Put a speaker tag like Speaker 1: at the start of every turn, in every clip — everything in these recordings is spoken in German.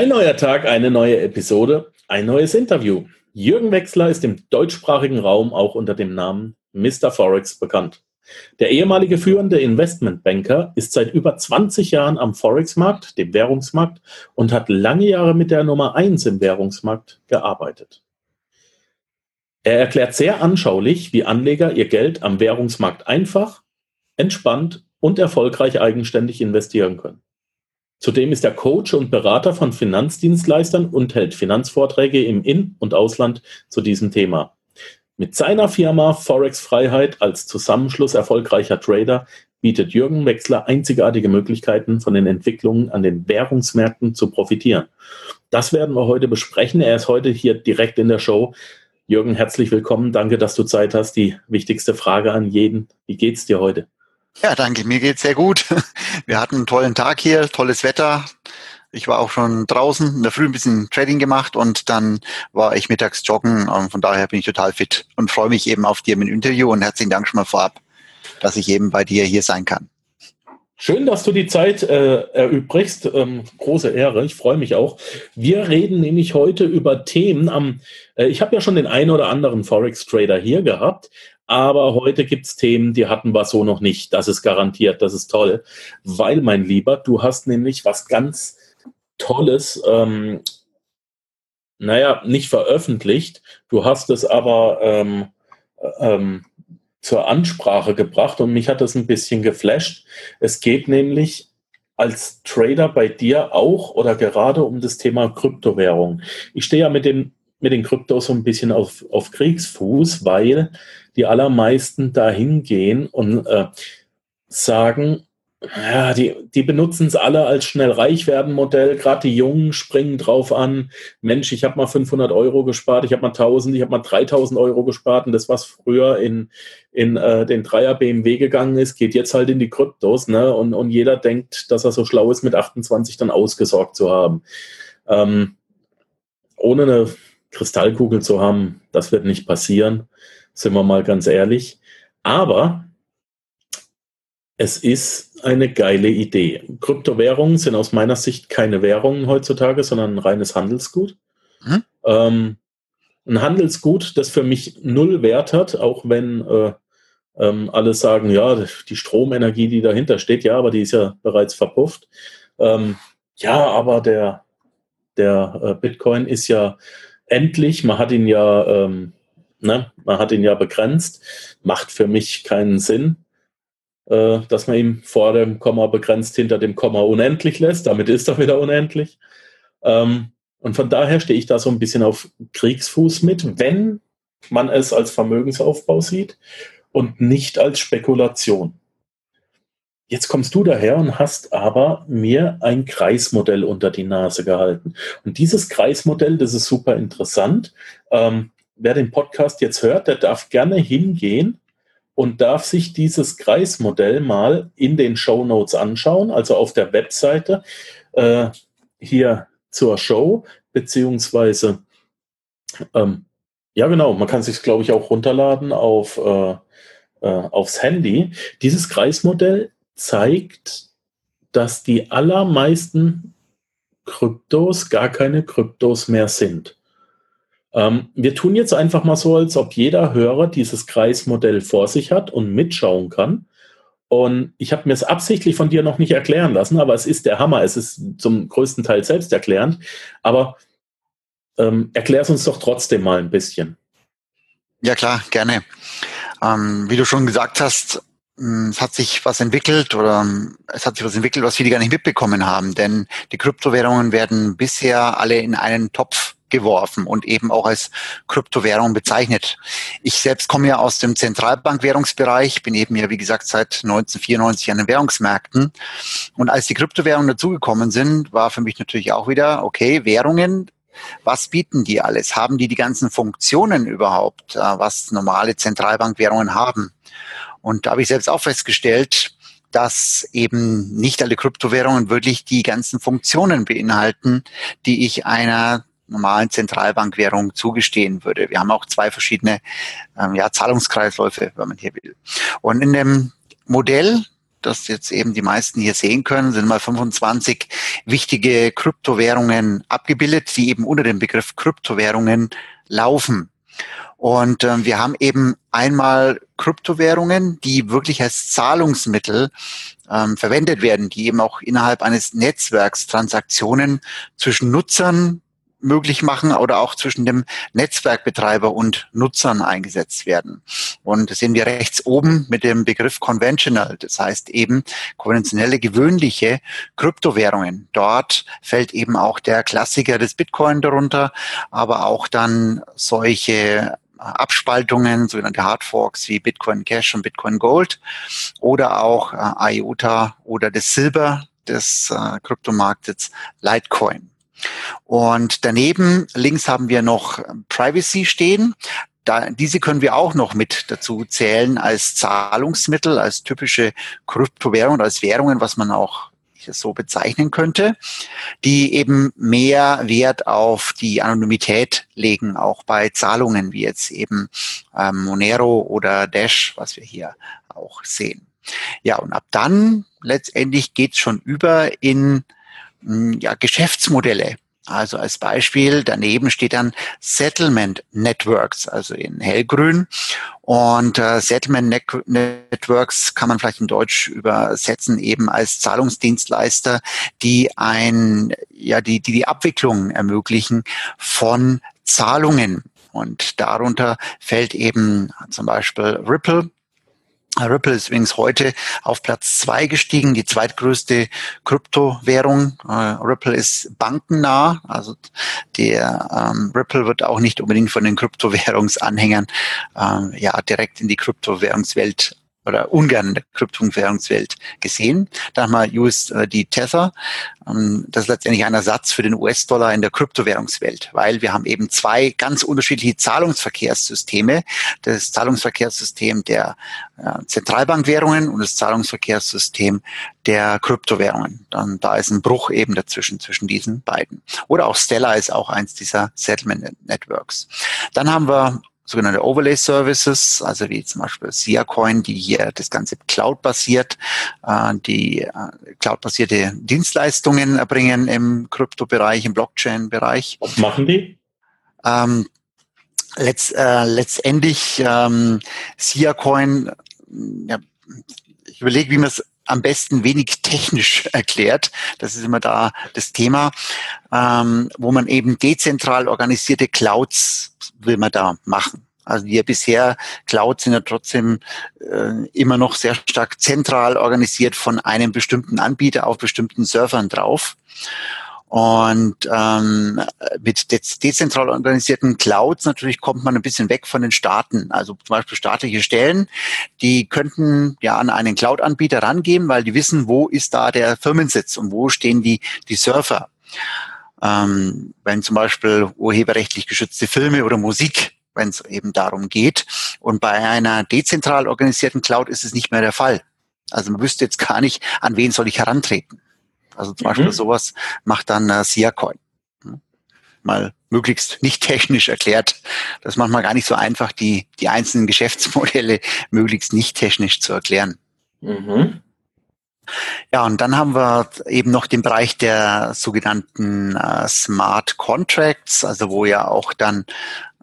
Speaker 1: Ein neuer Tag, eine neue Episode, ein neues Interview. Jürgen Wechsler ist im deutschsprachigen Raum auch unter dem Namen Mr. Forex bekannt. Der ehemalige führende Investmentbanker ist seit über 20 Jahren am Forex-Markt, dem Währungsmarkt, und hat lange Jahre mit der Nummer 1 im Währungsmarkt gearbeitet. Er erklärt sehr anschaulich, wie Anleger ihr Geld am Währungsmarkt einfach, entspannt und erfolgreich eigenständig investieren können. Zudem ist er Coach und Berater von Finanzdienstleistern und hält Finanzvorträge im In- und Ausland zu diesem Thema. Mit seiner Firma Forex Freiheit als Zusammenschluss erfolgreicher Trader bietet Jürgen Wechsler einzigartige Möglichkeiten, von den Entwicklungen an den Währungsmärkten zu profitieren. Das werden wir heute besprechen. Er ist heute hier direkt in der Show. Jürgen, herzlich willkommen. Danke, dass du Zeit hast. Die wichtigste Frage an jeden. Wie geht's dir heute?
Speaker 2: Ja, danke. Mir geht's sehr gut. Wir hatten einen tollen Tag hier, tolles Wetter. Ich war auch schon draußen in der Früh ein bisschen Trading gemacht und dann war ich mittags joggen. Und von daher bin ich total fit und freue mich eben auf dir mit dem Interview und herzlichen Dank schon mal vorab, dass ich eben bei dir hier sein kann.
Speaker 1: Schön, dass du die Zeit äh, erübrigst. Ähm, große Ehre. Ich freue mich auch. Wir reden nämlich heute über Themen am, äh, ich habe ja schon den einen oder anderen Forex-Trader hier gehabt, aber heute gibt's Themen, die hatten wir so noch nicht. Das ist garantiert, das ist toll. Weil, mein Lieber, du hast nämlich was ganz Tolles, ähm, naja, nicht veröffentlicht. Du hast es aber ähm, ähm, zur Ansprache gebracht und mich hat das ein bisschen geflasht. Es geht nämlich als Trader bei dir auch oder gerade um das Thema Kryptowährung. Ich stehe ja mit dem mit den Kryptos so ein bisschen auf, auf Kriegsfuß, weil die allermeisten dahin gehen und äh, sagen, ja, die, die benutzen es alle als schnell reich werden Modell. Gerade die Jungen springen drauf an. Mensch, ich habe mal 500 Euro gespart, ich habe mal 1000, ich habe mal 3000 Euro gespart und das, was früher in, in äh, den Dreier BMW gegangen ist, geht jetzt halt in die Kryptos. Ne? Und, und jeder denkt, dass er so schlau ist, mit 28 dann ausgesorgt zu haben. Ähm, ohne eine Kristallkugel zu haben, das wird nicht passieren, sind wir mal ganz ehrlich. Aber es ist eine geile Idee. Kryptowährungen sind aus meiner Sicht keine Währungen heutzutage, sondern ein reines Handelsgut. Mhm. Ähm, ein Handelsgut, das für mich null Wert hat, auch wenn äh, ähm, alle sagen, ja, die Stromenergie, die dahinter steht, ja, aber die ist ja bereits verpufft. Ähm, ja, aber der, der äh, Bitcoin ist ja endlich, man hat ihn ja, ähm, ne, man hat ihn ja begrenzt, macht für mich keinen Sinn, äh, dass man ihn vor dem Komma begrenzt, hinter dem Komma unendlich lässt. Damit ist er wieder unendlich. Ähm, und von daher stehe ich da so ein bisschen auf Kriegsfuß mit, wenn man es als Vermögensaufbau sieht und nicht als Spekulation. Jetzt kommst du daher und hast aber mir ein Kreismodell unter die Nase gehalten. Und dieses Kreismodell, das ist super interessant. Ähm, wer den Podcast jetzt hört, der darf gerne hingehen und darf sich dieses Kreismodell mal in den Show Notes anschauen, also auf der Webseite äh, hier zur Show, beziehungsweise ähm, ja genau, man kann sich glaube ich auch runterladen auf äh, äh, aufs Handy. Dieses Kreismodell zeigt, dass die allermeisten Kryptos gar keine Kryptos mehr sind. Ähm, wir tun jetzt einfach mal so, als ob jeder Hörer dieses Kreismodell vor sich hat und mitschauen kann. Und ich habe mir es absichtlich von dir noch nicht erklären lassen, aber es ist der Hammer. Es ist zum größten Teil selbst erklärend. Aber ähm, erklär es uns doch trotzdem mal ein bisschen.
Speaker 2: Ja klar, gerne. Ähm, wie du schon gesagt hast, es hat sich was entwickelt oder hm, es hat sich was entwickelt, was viele gar nicht mitbekommen haben, denn die Kryptowährungen werden bisher alle in einen Topf geworfen und eben auch als Kryptowährung bezeichnet. Ich selbst komme ja aus dem Zentralbankwährungsbereich, bin eben ja, wie gesagt, seit 1994 an den Währungsmärkten. Und als die Kryptowährungen dazugekommen sind, war für mich natürlich auch wieder, okay, Währungen, was bieten die alles? Haben die die ganzen Funktionen überhaupt, äh, was normale Zentralbankwährungen haben? Und da habe ich selbst auch festgestellt, dass eben nicht alle Kryptowährungen wirklich die ganzen Funktionen beinhalten, die ich einer normalen Zentralbankwährung zugestehen würde. Wir haben auch zwei verschiedene ähm, ja, Zahlungskreisläufe, wenn man hier will. Und in dem Modell das jetzt eben die meisten hier sehen können, sind mal 25 wichtige Kryptowährungen abgebildet, die eben unter dem Begriff Kryptowährungen laufen. Und äh, wir haben eben einmal Kryptowährungen, die wirklich als Zahlungsmittel ähm, verwendet werden, die eben auch innerhalb eines Netzwerks Transaktionen zwischen Nutzern möglich machen oder auch zwischen dem Netzwerkbetreiber und Nutzern eingesetzt werden. Und das sehen wir rechts oben mit dem Begriff conventional, das heißt eben konventionelle, gewöhnliche Kryptowährungen. Dort fällt eben auch der Klassiker des Bitcoin darunter, aber auch dann solche Abspaltungen, sogenannte Hardforks wie Bitcoin Cash und Bitcoin Gold oder auch äh, IOTA oder das Silber des äh, Kryptomarktes Litecoin. Und daneben links haben wir noch Privacy stehen. Da, diese können wir auch noch mit dazu zählen als Zahlungsmittel, als typische Kryptowährung, als Währungen, was man auch so bezeichnen könnte, die eben mehr Wert auf die Anonymität legen, auch bei Zahlungen wie jetzt eben ähm, Monero oder Dash, was wir hier auch sehen. Ja, und ab dann letztendlich geht's schon über in ja, Geschäftsmodelle. Also als Beispiel daneben steht dann Settlement Networks, also in hellgrün. Und äh, Settlement Net Networks kann man vielleicht in Deutsch übersetzen eben als Zahlungsdienstleister, die ein, ja, die, die die Abwicklung ermöglichen von Zahlungen. Und darunter fällt eben zum Beispiel Ripple, Ripple ist übrigens heute auf Platz zwei gestiegen, die zweitgrößte Kryptowährung. Äh, Ripple ist bankennah, also der ähm, Ripple wird auch nicht unbedingt von den Kryptowährungsanhängern ähm, ja direkt in die Kryptowährungswelt oder ungern in der Kryptowährungswelt gesehen. Dann haben wir US, äh, Tether. Ähm, das ist letztendlich ein Ersatz für den US-Dollar in der Kryptowährungswelt, weil wir haben eben zwei ganz unterschiedliche Zahlungsverkehrssysteme. Das Zahlungsverkehrssystem der äh, Zentralbankwährungen und das Zahlungsverkehrssystem der Kryptowährungen. Dann da ist ein Bruch eben dazwischen zwischen diesen beiden. Oder auch Stellar ist auch eins dieser Settlement Networks. Dann haben wir sogenannte Overlay Services, also wie zum Beispiel SIA-Coin, die hier das Ganze Cloud-basiert, äh, die äh, Cloud-basierte Dienstleistungen erbringen im Kryptobereich, im Blockchain-Bereich.
Speaker 1: Was machen die?
Speaker 2: Ähm, letzt, äh, letztendlich ähm, SIA-Coin, ja, ich überlege, wie man es am besten wenig technisch erklärt. Das ist immer da das Thema, ähm, wo man eben dezentral organisierte Clouds will man da machen. Also wir bisher Clouds sind ja trotzdem äh, immer noch sehr stark zentral organisiert von einem bestimmten Anbieter auf bestimmten Servern drauf. Und ähm, mit dezentral organisierten Clouds natürlich kommt man ein bisschen weg von den Staaten. Also zum Beispiel staatliche Stellen, die könnten ja an einen Cloud-Anbieter rangehen, weil die wissen, wo ist da der Firmensitz und wo stehen die, die Server. Ähm, wenn zum Beispiel urheberrechtlich geschützte Filme oder Musik wenn es eben darum geht. Und bei einer dezentral organisierten Cloud ist es nicht mehr der Fall. Also man wüsste jetzt gar nicht, an wen soll ich herantreten. Also zum mhm. Beispiel sowas macht dann äh, SIA-Coin. Hm? Mal möglichst nicht technisch erklärt. Das ist manchmal gar nicht so einfach, die, die einzelnen Geschäftsmodelle möglichst nicht technisch zu erklären. Mhm. Ja, und dann haben wir eben noch den Bereich der sogenannten äh, Smart Contracts, also wo ja auch dann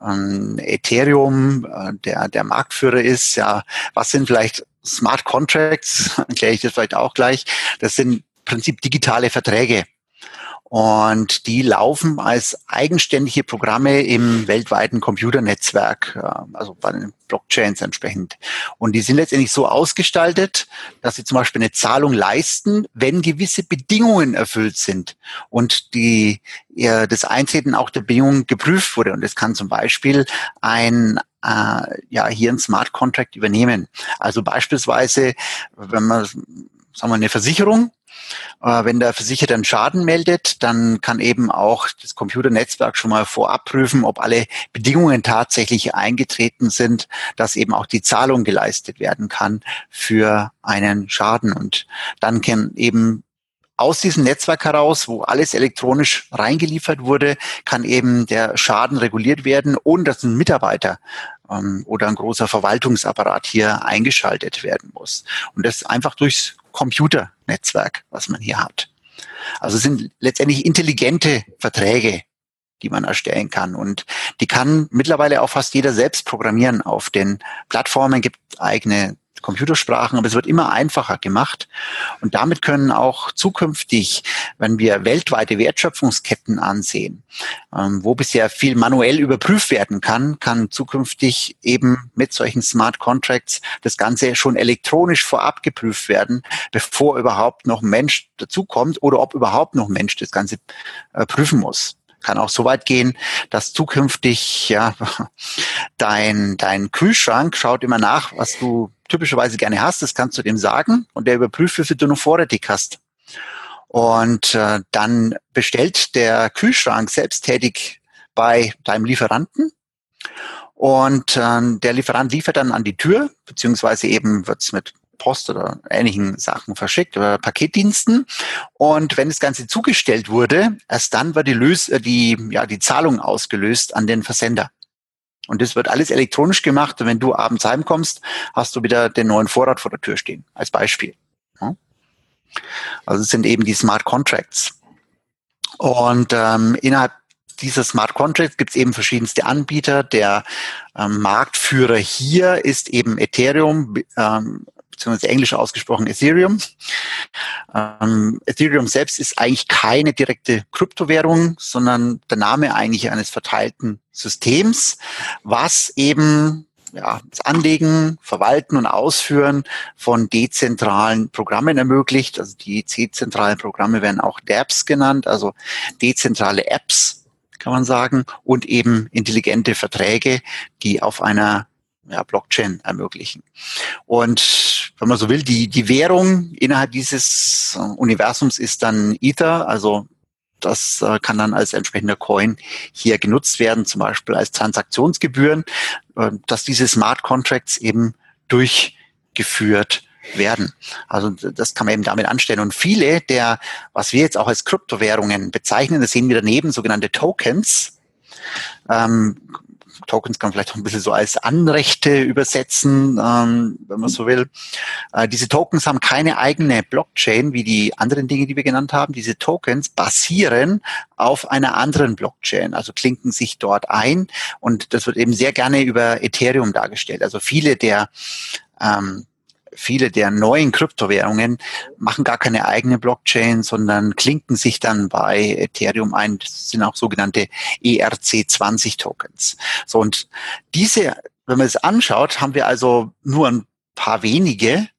Speaker 2: ähm, Ethereum äh, der, der Marktführer ist. Ja, was sind vielleicht Smart Contracts? Erkläre ich das vielleicht auch gleich. Das sind Prinzip digitale Verträge. Und die laufen als eigenständige Programme im weltweiten Computernetzwerk, äh, also bei den Blockchains entsprechend. Und die sind letztendlich so ausgestaltet, dass sie zum Beispiel eine Zahlung leisten, wenn gewisse Bedingungen erfüllt sind und die, ja, das Eintreten auch der Bedingungen geprüft wurde. Und das kann zum Beispiel ein äh, ja hier ein Smart Contract übernehmen. Also beispielsweise, wenn man sagen wir, eine Versicherung wenn der Versicherer einen Schaden meldet, dann kann eben auch das Computernetzwerk schon mal vorab prüfen, ob alle Bedingungen tatsächlich eingetreten sind, dass eben auch die Zahlung geleistet werden kann für einen Schaden. Und dann kann eben aus diesem Netzwerk heraus, wo alles elektronisch reingeliefert wurde, kann eben der Schaden reguliert werden, ohne dass ein Mitarbeiter ähm, oder ein großer Verwaltungsapparat hier eingeschaltet werden muss. Und das einfach durchs Computernetzwerk, was man hier hat. Also es sind letztendlich intelligente Verträge, die man erstellen kann. Und die kann mittlerweile auch fast jeder selbst programmieren. Auf den Plattformen gibt eigene Computersprachen, aber es wird immer einfacher gemacht. Und damit können auch zukünftig, wenn wir weltweite Wertschöpfungsketten ansehen, ähm, wo bisher viel manuell überprüft werden kann, kann zukünftig eben mit solchen Smart Contracts das Ganze schon elektronisch vorab geprüft werden, bevor überhaupt noch ein Mensch dazukommt oder ob überhaupt noch ein Mensch das Ganze äh, prüfen muss kann auch so weit gehen, dass zukünftig ja dein dein Kühlschrank schaut immer nach, was du typischerweise gerne hast. Das kannst du dem sagen und der überprüft, wie viel du noch vorrätig hast. Und äh, dann bestellt der Kühlschrank selbsttätig bei deinem Lieferanten und äh, der Lieferant liefert dann an die Tür, beziehungsweise eben wird's mit Post oder ähnlichen Sachen verschickt oder Paketdiensten. Und wenn das Ganze zugestellt wurde, erst dann wird die, Lös äh, die, ja, die Zahlung ausgelöst an den Versender. Und das wird alles elektronisch gemacht. Und wenn du abends heimkommst, hast du wieder den neuen Vorrat vor der Tür stehen, als Beispiel. Also es sind eben die Smart Contracts. Und ähm, innerhalb dieser Smart Contracts gibt es eben verschiedenste Anbieter. Der ähm, Marktführer hier ist eben Ethereum. Ähm, beziehungsweise englisch ausgesprochen Ethereum. Ähm, Ethereum selbst ist eigentlich keine direkte Kryptowährung, sondern der Name eigentlich eines verteilten Systems, was eben ja, das Anlegen, Verwalten und Ausführen von dezentralen Programmen ermöglicht. Also die dezentralen Programme werden auch DApps genannt, also dezentrale Apps kann man sagen, und eben intelligente Verträge, die auf einer ja, Blockchain ermöglichen. Und wenn man so will, die, die Währung innerhalb dieses Universums ist dann Ether, also das äh, kann dann als entsprechender Coin hier genutzt werden, zum Beispiel als Transaktionsgebühren, äh, dass diese Smart Contracts eben durchgeführt werden. Also das kann man eben damit anstellen. Und viele der, was wir jetzt auch als Kryptowährungen bezeichnen, das sehen wir daneben, sogenannte Tokens, ähm, Tokens kann man vielleicht auch ein bisschen so als Anrechte übersetzen, ähm, wenn man so will. Äh, diese Tokens haben keine eigene Blockchain wie die anderen Dinge, die wir genannt haben. Diese Tokens basieren auf einer anderen Blockchain, also klinken sich dort ein und das wird eben sehr gerne über Ethereum dargestellt. Also viele der ähm, viele der neuen Kryptowährungen machen gar keine eigene Blockchain, sondern klinken sich dann bei Ethereum ein. Das sind auch sogenannte ERC20-Tokens. So, und diese, wenn man es anschaut, haben wir also nur ein paar wenige,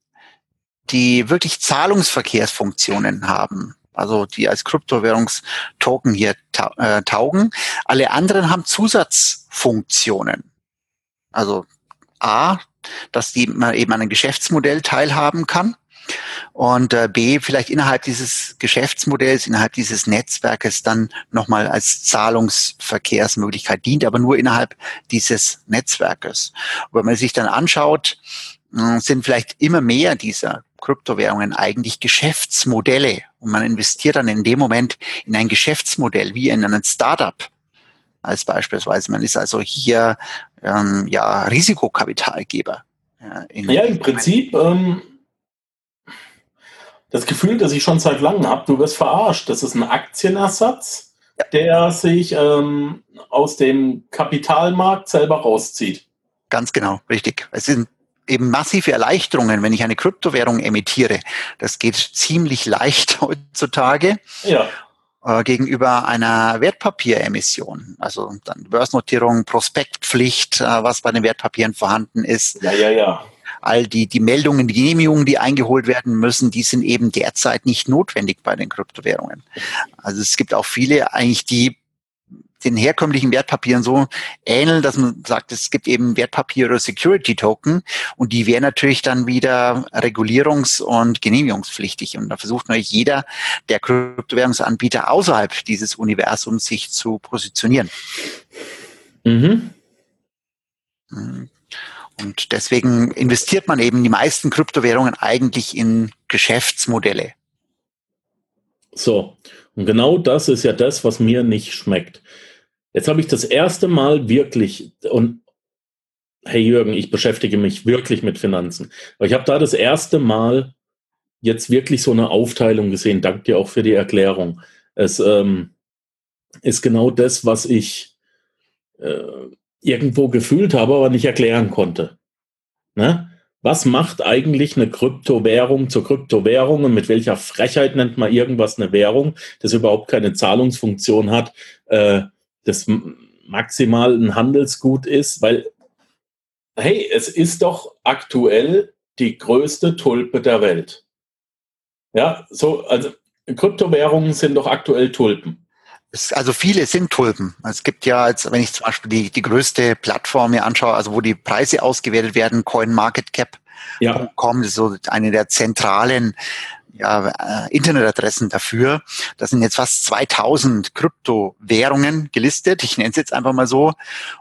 Speaker 2: die wirklich Zahlungsverkehrsfunktionen haben also die als Kryptowährungstoken hier ta äh, taugen. Alle anderen haben Zusatzfunktionen. Also A, dass die, man eben an einem Geschäftsmodell teilhaben kann. Und äh, B, vielleicht innerhalb dieses Geschäftsmodells, innerhalb dieses Netzwerkes dann nochmal als Zahlungsverkehrsmöglichkeit dient, aber nur innerhalb dieses Netzwerkes. Und wenn man sich dann anschaut, äh, sind vielleicht immer mehr dieser Kryptowährungen eigentlich Geschäftsmodelle. Und man investiert dann in dem Moment in ein Geschäftsmodell, wie in einen Startup als beispielsweise. Man ist also hier ähm, ja Risikokapitalgeber.
Speaker 1: Ja, ja im Prinzip ähm, das Gefühl, das ich schon seit langem habe, du wirst verarscht. Das ist ein Aktienersatz, ja. der sich ähm, aus dem Kapitalmarkt selber rauszieht.
Speaker 2: Ganz genau, richtig. Es sind eben massive Erleichterungen, wenn ich eine Kryptowährung emittiere. Das geht ziemlich leicht heutzutage. Ja äh, gegenüber einer Wertpapieremission. Also dann Börsennotierung, Prospektpflicht, äh, was bei den Wertpapieren vorhanden ist.
Speaker 1: Ja, ja, ja.
Speaker 2: All die, die Meldungen, die Genehmigungen, die eingeholt werden müssen, die sind eben derzeit nicht notwendig bei den Kryptowährungen. Also es gibt auch viele eigentlich, die den herkömmlichen Wertpapieren so ähneln, dass man sagt, es gibt eben Wertpapiere oder Security Token und die wären natürlich dann wieder regulierungs- und genehmigungspflichtig. Und da versucht natürlich jeder der Kryptowährungsanbieter außerhalb dieses Universums sich zu positionieren. Mhm. mhm. Und deswegen investiert man eben die meisten Kryptowährungen eigentlich in Geschäftsmodelle.
Speaker 1: So, und genau das ist ja das, was mir nicht schmeckt. Jetzt habe ich das erste Mal wirklich und hey Jürgen, ich beschäftige mich wirklich mit Finanzen. Aber ich habe da das erste Mal jetzt wirklich so eine Aufteilung gesehen. Danke dir auch für die Erklärung. Es ähm, ist genau das, was ich äh, irgendwo gefühlt habe, aber nicht erklären konnte. Ne? Was macht eigentlich eine Kryptowährung zur Kryptowährung und mit welcher Frechheit nennt man irgendwas eine Währung, das überhaupt keine Zahlungsfunktion hat, äh, das maximal ein Handelsgut ist, weil, hey, es ist doch aktuell die größte Tulpe der Welt. Ja, so, also Kryptowährungen sind doch aktuell Tulpen.
Speaker 2: Also viele sind Tulpen. Es gibt ja, als wenn ich zum Beispiel die, die größte Plattform mir anschaue, also wo die Preise ausgewertet werden, CoinMarketCap.com, ja. das ist so eine der zentralen ja, äh, Internetadressen dafür. Das sind jetzt fast 2000 Kryptowährungen gelistet. Ich nenne es jetzt einfach mal so.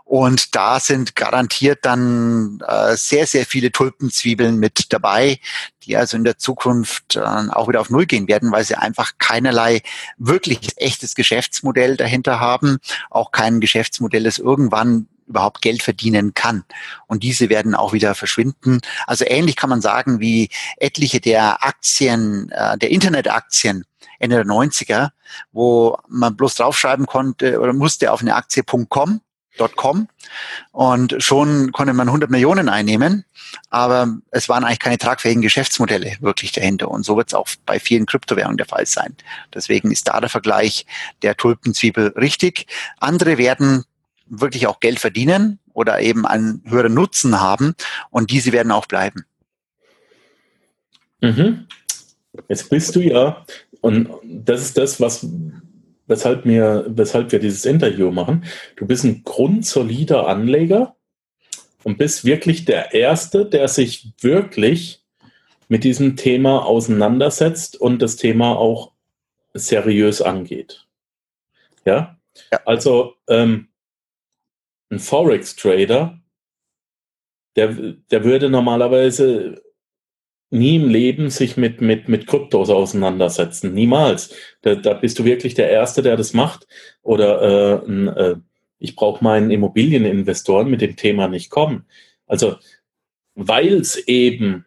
Speaker 2: Und da sind garantiert dann äh, sehr, sehr viele Tulpenzwiebeln mit dabei, die also in der Zukunft äh, auch wieder auf Null gehen werden, weil sie einfach keinerlei wirklich echtes Geschäftsmodell dahinter haben, auch kein Geschäftsmodell, das irgendwann überhaupt Geld verdienen kann. Und diese werden auch wieder verschwinden. Also ähnlich kann man sagen wie etliche der Aktien, äh, der Internetaktien Ende der 90er, wo man bloß draufschreiben konnte oder musste auf eine Aktie.com .com und schon konnte man 100 Millionen einnehmen, aber es waren eigentlich keine tragfähigen Geschäftsmodelle wirklich dahinter und so wird es auch bei vielen Kryptowährungen der Fall sein. Deswegen ist da der Vergleich der Tulpenzwiebel richtig. Andere werden wirklich auch Geld verdienen oder eben einen höheren Nutzen haben und diese werden auch bleiben.
Speaker 1: Mhm. Jetzt bist du ja, und das ist das, was, weshalb, mir, weshalb wir dieses Interview machen. Du bist ein grundsolider Anleger und bist wirklich der Erste, der sich wirklich mit diesem Thema auseinandersetzt und das Thema auch seriös angeht. Ja, ja. also ähm, ein Forex-Trader, der, der würde normalerweise nie im Leben sich mit, mit, mit Kryptos auseinandersetzen. Niemals. Da, da bist du wirklich der Erste, der das macht. Oder äh, ein, äh, ich brauche meinen Immobilieninvestoren mit dem Thema nicht kommen. Also, weil es eben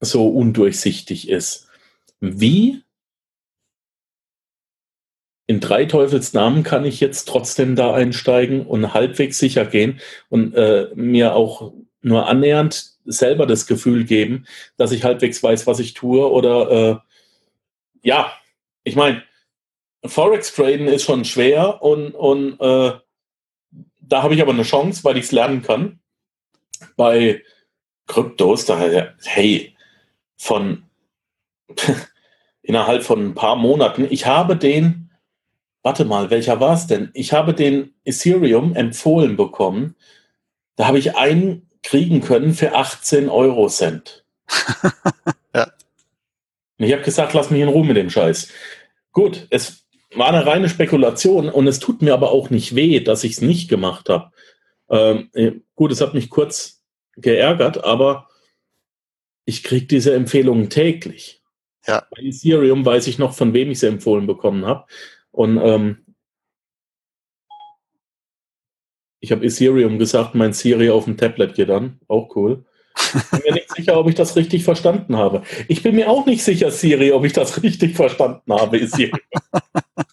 Speaker 1: so undurchsichtig ist. Wie in drei Teufels Namen kann ich jetzt trotzdem da einsteigen und halbwegs sicher gehen und äh, mir auch nur annähernd selber das Gefühl geben, dass ich halbwegs weiß, was ich tue oder äh, ja, ich meine, Forex traden ist schon schwer und, und äh, da habe ich aber eine Chance, weil ich es lernen kann. Bei Kryptos, da hey, von innerhalb von ein paar Monaten, ich habe den warte mal, welcher war es denn? Ich habe den Ethereum empfohlen bekommen. Da habe ich einen kriegen können für 18 Euro Cent. ja. Ich habe gesagt, lass mich in Ruhe mit dem Scheiß. Gut, es war eine reine Spekulation und es tut mir aber auch nicht weh, dass ich es nicht gemacht habe. Ähm, äh, gut, es hat mich kurz geärgert, aber ich kriege diese Empfehlungen täglich. Ja. Bei Ethereum weiß ich noch, von wem ich sie empfohlen bekommen habe. Und ähm, ich habe Ethereum gesagt, mein Siri auf dem Tablet geht an. Auch cool. Ich bin mir nicht sicher, ob ich das richtig verstanden habe. Ich bin mir auch nicht sicher, Siri, ob ich das richtig verstanden habe, Ethereum.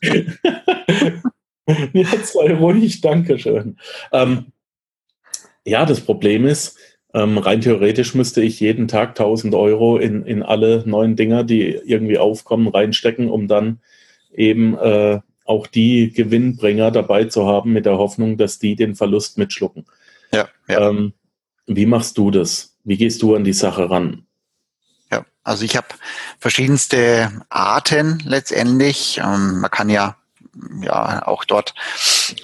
Speaker 1: Jetzt sei ruhig, Dankeschön. Ähm, ja, das Problem ist, ähm, rein theoretisch müsste ich jeden Tag 1000 Euro in, in alle neuen Dinger, die irgendwie aufkommen, reinstecken, um dann eben äh, auch die Gewinnbringer dabei zu haben, mit der Hoffnung, dass die den Verlust mitschlucken. Ja, ja. Ähm, wie machst du das? Wie gehst du an die Sache ran?
Speaker 2: Ja, also ich habe verschiedenste Arten letztendlich. Ähm, man kann ja ja auch dort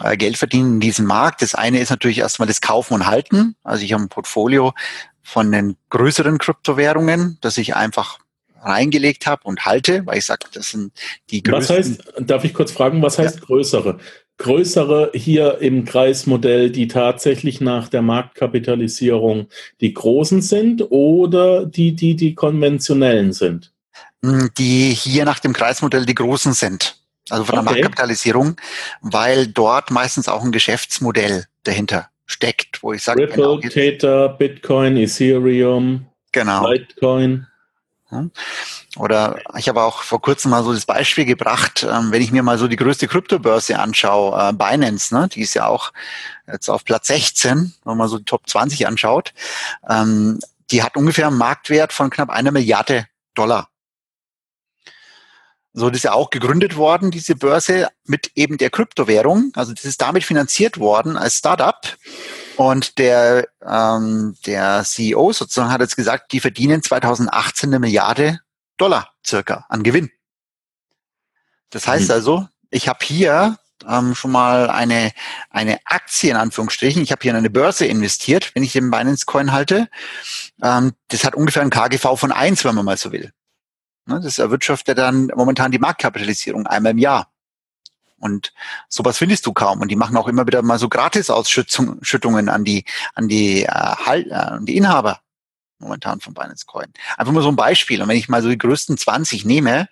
Speaker 2: äh, Geld verdienen in diesem Markt. Das eine ist natürlich erstmal das Kaufen und Halten. Also ich habe ein Portfolio von den größeren Kryptowährungen, das ich einfach reingelegt habe und halte, weil ich sage, das sind die
Speaker 1: größten. Was heißt, darf ich kurz fragen, was heißt ja. größere? Größere hier im Kreismodell, die tatsächlich nach der Marktkapitalisierung die großen sind oder die, die die konventionellen sind?
Speaker 2: Hm, die hier nach dem Kreismodell die großen sind. Also von okay. der Marktkapitalisierung, weil dort meistens auch ein Geschäftsmodell dahinter steckt, wo ich sage,
Speaker 1: Ripple, genau, Tether, Bitcoin, Ethereum,
Speaker 2: genau.
Speaker 1: Litecoin.
Speaker 2: Oder ich habe auch vor kurzem mal so das Beispiel gebracht, ähm, wenn ich mir mal so die größte Kryptobörse anschaue, äh, Binance, ne, die ist ja auch jetzt auf Platz 16, wenn man so die Top 20 anschaut, ähm, die hat ungefähr einen Marktwert von knapp einer Milliarde Dollar. So, das ist ja auch gegründet worden, diese Börse, mit eben der Kryptowährung. Also das ist damit finanziert worden als Startup. Und der, ähm, der CEO sozusagen hat jetzt gesagt, die verdienen 2018 eine Milliarde Dollar circa an Gewinn. Das heißt mhm. also, ich habe hier ähm, schon mal eine, eine Aktie in Anführungsstrichen. Ich habe hier in eine Börse investiert, wenn ich den Binance Coin halte. Ähm, das hat ungefähr ein KGV von eins, wenn man mal so will. Ne, das erwirtschaftet dann momentan die Marktkapitalisierung einmal im Jahr. Und sowas findest du kaum. Und die machen auch immer wieder mal so Gratis-Ausschüttungen an die, an die, äh, halt, äh, die Inhaber momentan von Binance Coin. Einfach mal so ein Beispiel. Und wenn ich mal so die größten 20 nehme,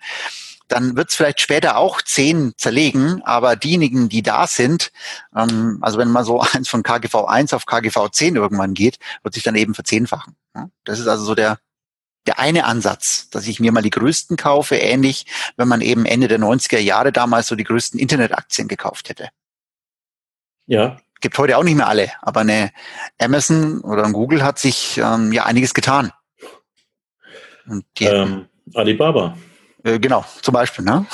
Speaker 2: dann wird es vielleicht später auch 10 zerlegen, aber diejenigen, die da sind, ähm, also wenn man so eins von KGV 1 auf KGV 10 irgendwann geht, wird sich dann eben verzehnfachen. Das ist also so der, der eine Ansatz, dass ich mir mal die größten kaufe, ähnlich, wenn man eben Ende der 90er Jahre damals so die größten Internetaktien gekauft hätte.
Speaker 1: Ja.
Speaker 2: Gibt heute auch nicht mehr alle, aber eine Amazon oder ein Google hat sich ähm, ja einiges getan.
Speaker 1: Und die ähm, Alibaba.
Speaker 2: Äh, genau, zum Beispiel. Ne?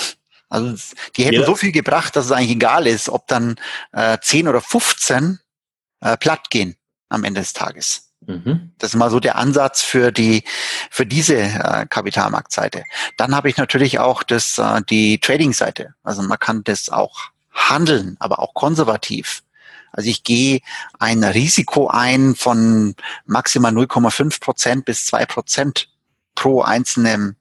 Speaker 2: Also die hätten ja. so viel gebracht, dass es eigentlich egal ist, ob dann äh, 10 oder 15 äh, platt gehen am Ende des Tages. Mhm. Das ist mal so der Ansatz für die für diese äh, Kapitalmarktseite. Dann habe ich natürlich auch das äh, die Trading-Seite. Also man kann das auch handeln, aber auch konservativ. Also ich gehe ein Risiko ein von maximal 0,5 Prozent bis zwei Prozent pro einzelnem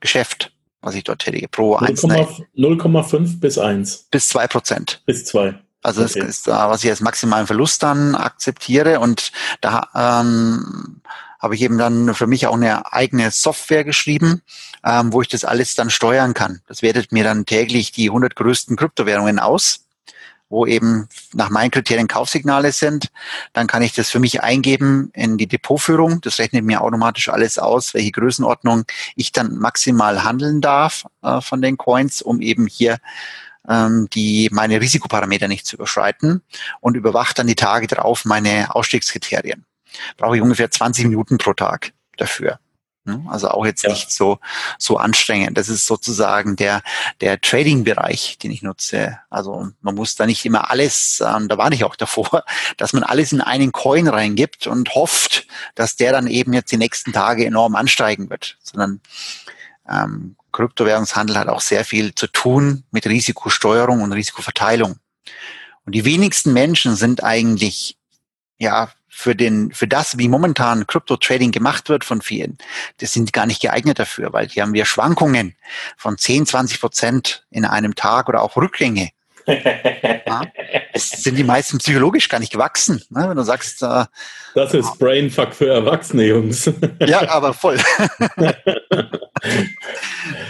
Speaker 2: Geschäft, was ich dort tätige. Pro
Speaker 1: 0,5 bis 1.
Speaker 2: Bis zwei Prozent.
Speaker 1: Bis zwei.
Speaker 2: Also okay. das ist, was ich als maximalen Verlust dann akzeptiere und da ähm, habe ich eben dann für mich auch eine eigene Software geschrieben, ähm, wo ich das alles dann steuern kann. Das wertet mir dann täglich die 100 größten Kryptowährungen aus, wo eben nach meinen Kriterien Kaufsignale sind. Dann kann ich das für mich eingeben in die Depotführung. Das rechnet mir automatisch alles aus, welche Größenordnung ich dann maximal handeln darf äh, von den Coins, um eben hier ähm, die meine Risikoparameter nicht zu überschreiten und überwacht dann die Tage darauf meine Ausstiegskriterien. Brauche ich ungefähr 20 Minuten pro Tag dafür. Also auch jetzt ja. nicht so, so anstrengend. Das ist sozusagen der, der Trading-Bereich, den ich nutze. Also man muss da nicht immer alles, ähm, da war ich auch davor, dass man alles in einen Coin reingibt und hofft, dass der dann eben jetzt die nächsten Tage enorm ansteigen wird, sondern ähm, Kryptowährungshandel hat auch sehr viel zu tun mit Risikosteuerung und Risikoverteilung. Und die wenigsten Menschen sind eigentlich, ja, für den, für das, wie momentan Krypto-Trading gemacht wird von vielen, das sind gar nicht geeignet dafür, weil hier haben wir Schwankungen von 10, 20 Prozent in einem Tag oder auch Rückgänge. Ja, es sind die meisten psychologisch gar nicht gewachsen. Ne? Wenn du sagst, äh,
Speaker 1: das ist Brainfuck für Erwachsene, Jungs.
Speaker 2: ja, aber voll.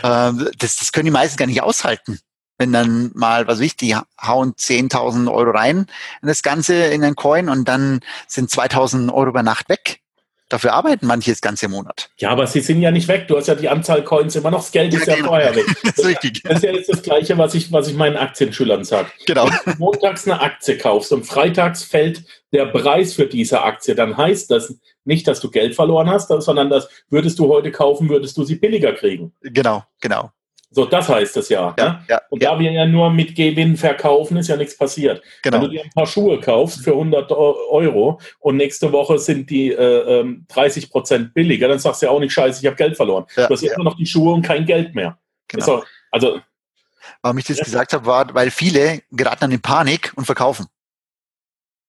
Speaker 2: Ähm, das, das können die meisten gar nicht aushalten. Wenn dann mal, was weiß ich, die hauen 10.000 Euro rein in das Ganze, in den Coin und dann sind 2.000 Euro über Nacht weg. Dafür arbeiten manche das ganze Monat.
Speaker 1: Ja, aber sie sind ja nicht weg. Du hast ja die Anzahl Coins immer noch. Das Geld ist ja, genau. vorher weg. Das, ist richtig. das ist ja jetzt das Gleiche, was ich, was ich meinen Aktienschülern sage.
Speaker 2: Genau.
Speaker 1: Wenn du montags eine Aktie kaufst und freitags fällt der Preis für diese Aktie, dann heißt das nicht, dass du Geld verloren hast, sondern dass würdest du heute kaufen, würdest du sie billiger kriegen.
Speaker 2: Genau, genau.
Speaker 1: So, das heißt es ja.
Speaker 2: ja,
Speaker 1: ne?
Speaker 2: ja
Speaker 1: und da wir ja nur mit Gewinn verkaufen, ist ja nichts passiert. Genau. Wenn du dir ein paar Schuhe kaufst für 100 Euro und nächste Woche sind die äh, 30 ähm, Prozent billiger, dann sagst du ja auch nicht, scheiße, ich habe Geld verloren. Ja, du hast immer noch die Schuhe und kein Geld mehr.
Speaker 2: Genau. Auch, also, Warum ich das gesagt habe, war, weil viele geraten dann in Panik und verkaufen.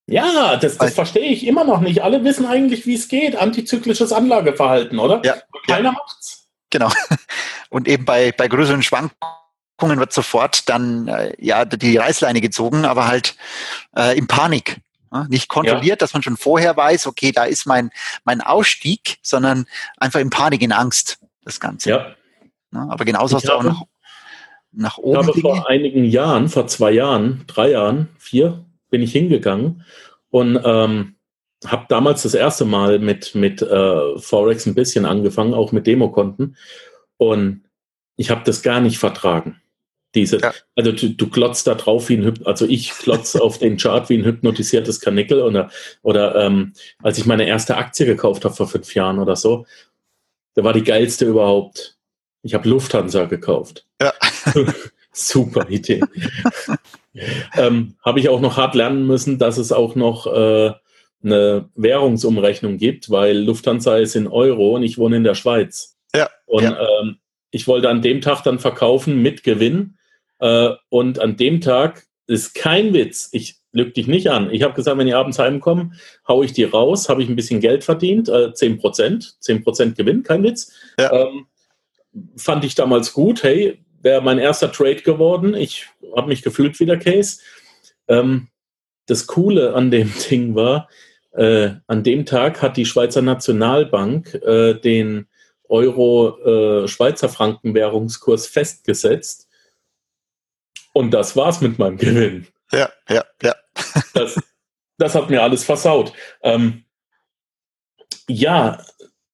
Speaker 1: Ja, das, das verstehe ich immer noch nicht. Alle wissen eigentlich, wie es geht. Antizyklisches Anlageverhalten, oder?
Speaker 2: Ja.
Speaker 1: Keiner
Speaker 2: ja.
Speaker 1: macht's.
Speaker 2: Genau. Und eben bei, bei größeren Schwankungen wird sofort dann äh, ja die Reißleine gezogen, aber halt äh, in Panik. Ja? Nicht kontrolliert, ja. dass man schon vorher weiß, okay, da ist mein, mein Ausstieg, sondern einfach in Panik, in Angst, das Ganze.
Speaker 1: Ja.
Speaker 2: ja aber genauso ich hast du auch noch nach oben.
Speaker 1: Ich habe vor einigen Jahren, vor zwei Jahren, drei Jahren, vier, bin ich hingegangen und ähm, habe damals das erste Mal mit, mit äh, Forex ein bisschen angefangen, auch mit Demokonten. Und ich habe das gar nicht vertragen. Diese, ja. Also du, du glotzt da drauf wie ein Hyp also ich klotze auf den Chart wie ein hypnotisiertes Kanickel oder, oder ähm, als ich meine erste Aktie gekauft habe vor fünf Jahren oder so, da war die geilste überhaupt. Ich habe Lufthansa gekauft. Ja. Super Idee. ähm, habe ich auch noch hart lernen müssen, dass es auch noch äh, eine Währungsumrechnung gibt, weil Lufthansa ist in Euro und ich wohne in der Schweiz. Ja. Und ja. Ähm, ich wollte an dem Tag dann verkaufen mit Gewinn. Äh, und an dem Tag ist kein Witz. Ich lüge dich nicht an. Ich habe gesagt, wenn ich abends heimkomme, haue ich die raus, habe ich ein bisschen Geld verdient, äh, 10 Prozent, 10 Prozent Gewinn, kein Witz. Ja. Ähm, fand ich damals gut. Hey, wäre mein erster Trade geworden. Ich habe mich gefühlt wie der Case. Ähm, das Coole an dem Ding war, äh, an dem Tag hat die Schweizer Nationalbank äh, den Euro-Schweizer äh, Franken-Währungskurs festgesetzt. Und das war's mit meinem Gewinn.
Speaker 2: Ja, ja, ja.
Speaker 1: das, das hat mir alles versaut. Ähm, ja,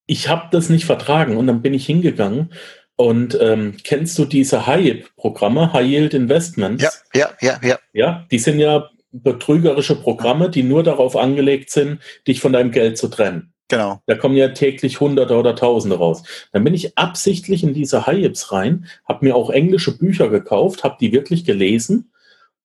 Speaker 1: ich habe das nicht vertragen und dann bin ich hingegangen und ähm, kennst du diese High-Yield-Programme, High-Yield Investments?
Speaker 2: Ja, ja, ja, ja.
Speaker 1: Ja, die sind ja betrügerische Programme, die nur darauf angelegt sind, dich von deinem Geld zu trennen.
Speaker 2: Genau.
Speaker 1: Da kommen ja täglich Hunderte oder Tausende raus. Dann bin ich absichtlich in diese High-Yips rein, habe mir auch englische Bücher gekauft, habe die wirklich gelesen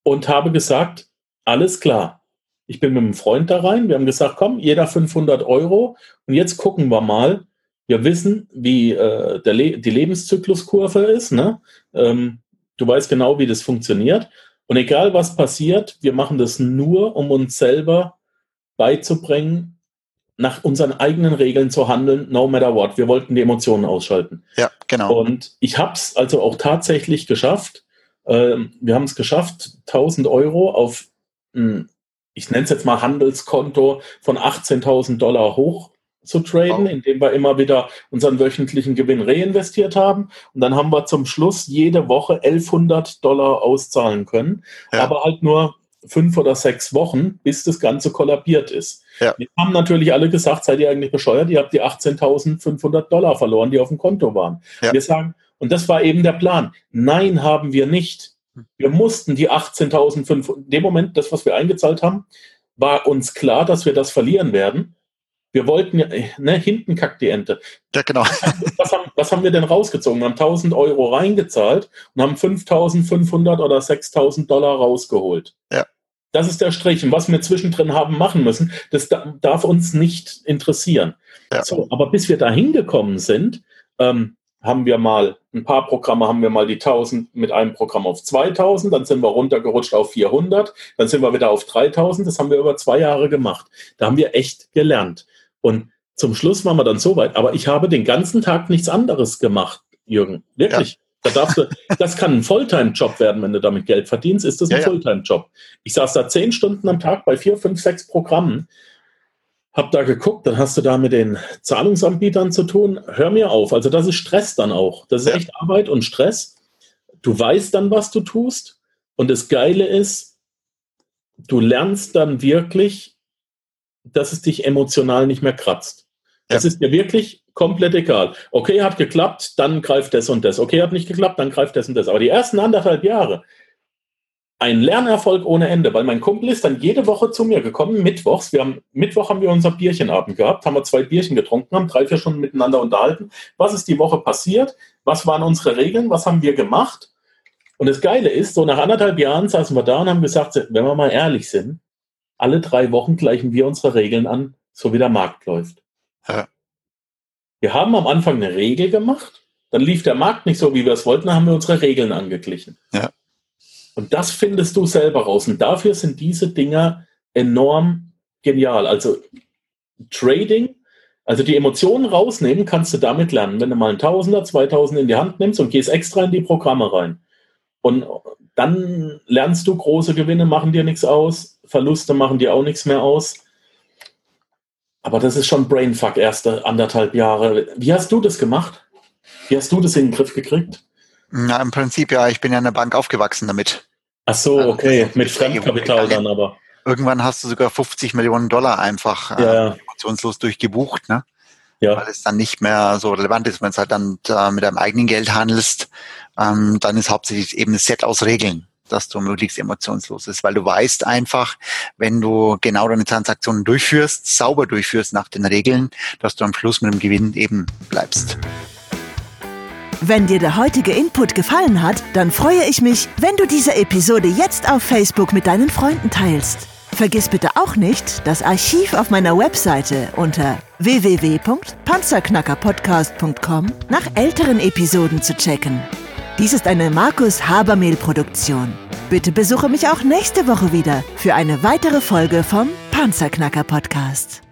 Speaker 1: und habe gesagt, alles klar. Ich bin mit einem Freund da rein. Wir haben gesagt, komm, jeder 500 Euro. Und jetzt gucken wir mal. Wir wissen, wie äh, Le die Lebenszykluskurve ist. Ne? Ähm, du weißt genau, wie das funktioniert. Und egal was passiert, wir machen das nur, um uns selber beizubringen, nach unseren eigenen Regeln zu handeln, no matter what. Wir wollten die Emotionen ausschalten.
Speaker 2: Ja, genau.
Speaker 1: Und ich habe es also auch tatsächlich geschafft. Ähm, wir haben es geschafft, 1000 Euro auf, ein, ich nenne es jetzt mal Handelskonto von 18.000 Dollar hoch zu traden, wow. indem wir immer wieder unseren wöchentlichen Gewinn reinvestiert haben. Und dann haben wir zum Schluss jede Woche 1100 Dollar auszahlen können, ja. aber halt nur fünf oder sechs Wochen, bis das Ganze kollabiert ist. Ja. Wir haben natürlich alle gesagt, seid ihr eigentlich bescheuert, ihr habt die 18.500 Dollar verloren, die auf dem Konto waren. Ja. Wir sagen, und das war eben der Plan. Nein, haben wir nicht. Wir mussten die 18.500, in dem Moment, das, was wir eingezahlt haben, war uns klar, dass wir das verlieren werden. Wir wollten ja, ne, hinten kackt die Ente.
Speaker 2: Ja, genau.
Speaker 1: Was haben, was haben wir denn rausgezogen? Wir haben 1000 Euro reingezahlt und haben 5500 oder 6000 Dollar rausgeholt.
Speaker 2: Ja.
Speaker 1: Das ist der Strich. Und was wir zwischendrin haben machen müssen, das darf uns nicht interessieren. Ja. So, aber bis wir da hingekommen sind, ähm, haben wir mal, ein paar Programme haben wir mal die 1000 mit einem Programm auf 2000, dann sind wir runtergerutscht auf 400, dann sind wir wieder auf 3000. Das haben wir über zwei Jahre gemacht. Da haben wir echt gelernt. Und zum Schluss waren wir dann so weit. Aber ich habe den ganzen Tag nichts anderes gemacht, Jürgen. Wirklich. Ja. Da darfst du, das kann ein Fulltime-Job werden, wenn du damit Geld verdienst, ist das ein ja, Fulltime-Job. Ich saß da zehn Stunden am Tag bei vier, fünf, sechs Programmen, hab da geguckt, dann hast du da mit den Zahlungsanbietern zu tun. Hör mir auf. Also das ist Stress dann auch. Das ist echt Arbeit und Stress. Du weißt dann, was du tust. Und das Geile ist, du lernst dann wirklich, dass es dich emotional nicht mehr kratzt. Ja. Das ist dir wirklich komplett egal. Okay, hat geklappt, dann greift das und das. Okay, hat nicht geklappt, dann greift das und das. Aber die ersten anderthalb Jahre, ein Lernerfolg ohne Ende, weil mein Kumpel ist dann jede Woche zu mir gekommen, mittwochs. Wir haben, Mittwoch haben wir unser Bierchenabend gehabt, haben wir zwei Bierchen getrunken, haben drei, vier Stunden miteinander unterhalten. Was ist die Woche passiert? Was waren unsere Regeln? Was haben wir gemacht? Und das Geile ist, so nach anderthalb Jahren saßen wir da und haben gesagt, wenn wir mal ehrlich sind, alle drei Wochen gleichen wir unsere Regeln an, so wie der Markt läuft. Ja. Wir haben am Anfang eine Regel gemacht, dann lief der Markt nicht so, wie wir es wollten, dann haben wir unsere Regeln angeglichen.
Speaker 2: Ja.
Speaker 1: Und das findest du selber raus. Und dafür sind diese Dinger enorm genial. Also Trading, also die Emotionen rausnehmen, kannst du damit lernen. Wenn du mal ein Tausender, Zweitausend in die Hand nimmst und gehst extra in die Programme rein. Und dann lernst du, große Gewinne machen dir nichts aus, Verluste machen dir auch nichts mehr aus. Aber das ist schon Brainfuck, erste anderthalb Jahre. Wie hast du das gemacht? Wie hast du das in den Griff gekriegt?
Speaker 2: Na, im Prinzip ja, ich bin ja in der Bank aufgewachsen damit.
Speaker 1: Ach so, okay, mit Fremdkapital dann aber.
Speaker 2: irgendwann hast du sogar 50 Millionen Dollar einfach
Speaker 1: ja, ja.
Speaker 2: äh, emotionslos durchgebucht, ne?
Speaker 1: Ja.
Speaker 2: Weil es dann nicht mehr so relevant ist, wenn es halt dann äh, mit deinem eigenen Geld handelst, ähm, dann ist hauptsächlich eben ein Set aus Regeln dass du möglichst emotionslos ist, weil du weißt einfach, wenn du genau deine Transaktionen durchführst, sauber durchführst nach den Regeln, dass du am Schluss mit dem Gewinn eben bleibst.
Speaker 3: Wenn dir der heutige Input gefallen hat, dann freue ich mich, wenn du diese Episode jetzt auf Facebook mit deinen Freunden teilst. Vergiss bitte auch nicht, das Archiv auf meiner Webseite unter www.panzerknackerpodcast.com nach älteren Episoden zu checken. Dies ist eine Markus Habermehl Produktion. Bitte besuche mich auch nächste Woche wieder für eine weitere Folge vom Panzerknacker Podcast.